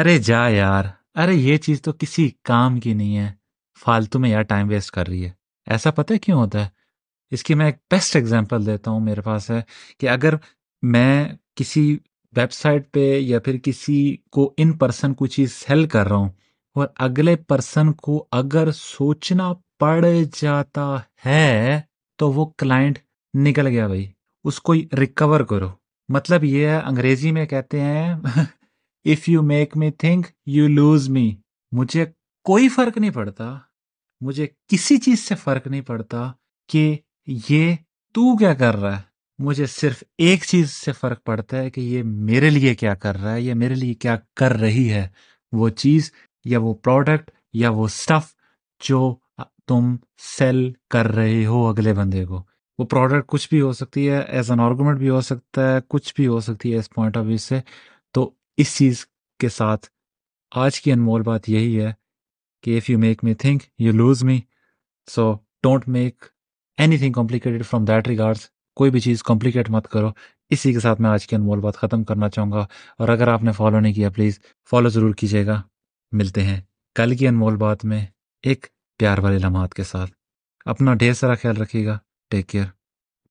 ارے جا یار۔ ارے یہ چیز تو کسی کام کی نہیں ہے۔ فالتو میں یار ٹائم ویسٹ کر رہی ہے۔ ایسا پتہ کیوں ہوتا ہے؟ اس کی میں ایک بیسٹ ایگزامپل دیتا ہوں میرے پاس ہے کہ اگر میں کسی ویب سائٹ پہ یا پھر کسی کو ان پرسن کوئی چیز سیل کر رہا ہوں اور اگلے پرسن کو اگر سوچنا پڑ جاتا ہے تو وہ کلائنٹ نکل گیا بھائی۔ اس کو ریکور کرو۔ مطلب یہ ہے، انگریزی میں کہتے ہیں if you make me think you lose me مجھے کوئی فرق نہیں پڑتا. مجھے کسی چیز سے فرق نہیں پڑتا کہ یہ تو کیا کر رہا ہے. مجھے صرف ایک چیز سے فرق پڑتا ہے کہ یہ میرے لیے کیا کر رہا ہے یا میرے لیے کیا کر رہی ہے. وہ چیز یا وہ پروڈکٹ یا وہ سٹف جو تم سیل کر رہے ہو اگلے بندے کو. وہ پروڈکٹ کچھ بھی ہو سکتی ہے ایز این آرگومنٹ بھی ہو سکتا ہے، کچھ بھی ہو سکتی ہے اس پوائنٹ آف ویو سے. تو اس چیز کے ساتھ آج کی انمول بات یہی ہے کہ if you make me think you lose me so don't make anything complicated from that regards کوئی بھی چیز کمپلیکیٹ مت کرو. اسی کے ساتھ میں آج کی انمول بات ختم کرنا چاہوں گا اور اگر آپ نے فالو نہیں کیا پلیز فالو ضرور کیجیے گا. ملتے ہیں کل کی انمول بات میں ایک پیار والے لمحات کے ساتھ. اپنا ڈھیر سارا خیال رکھیے گا. Take care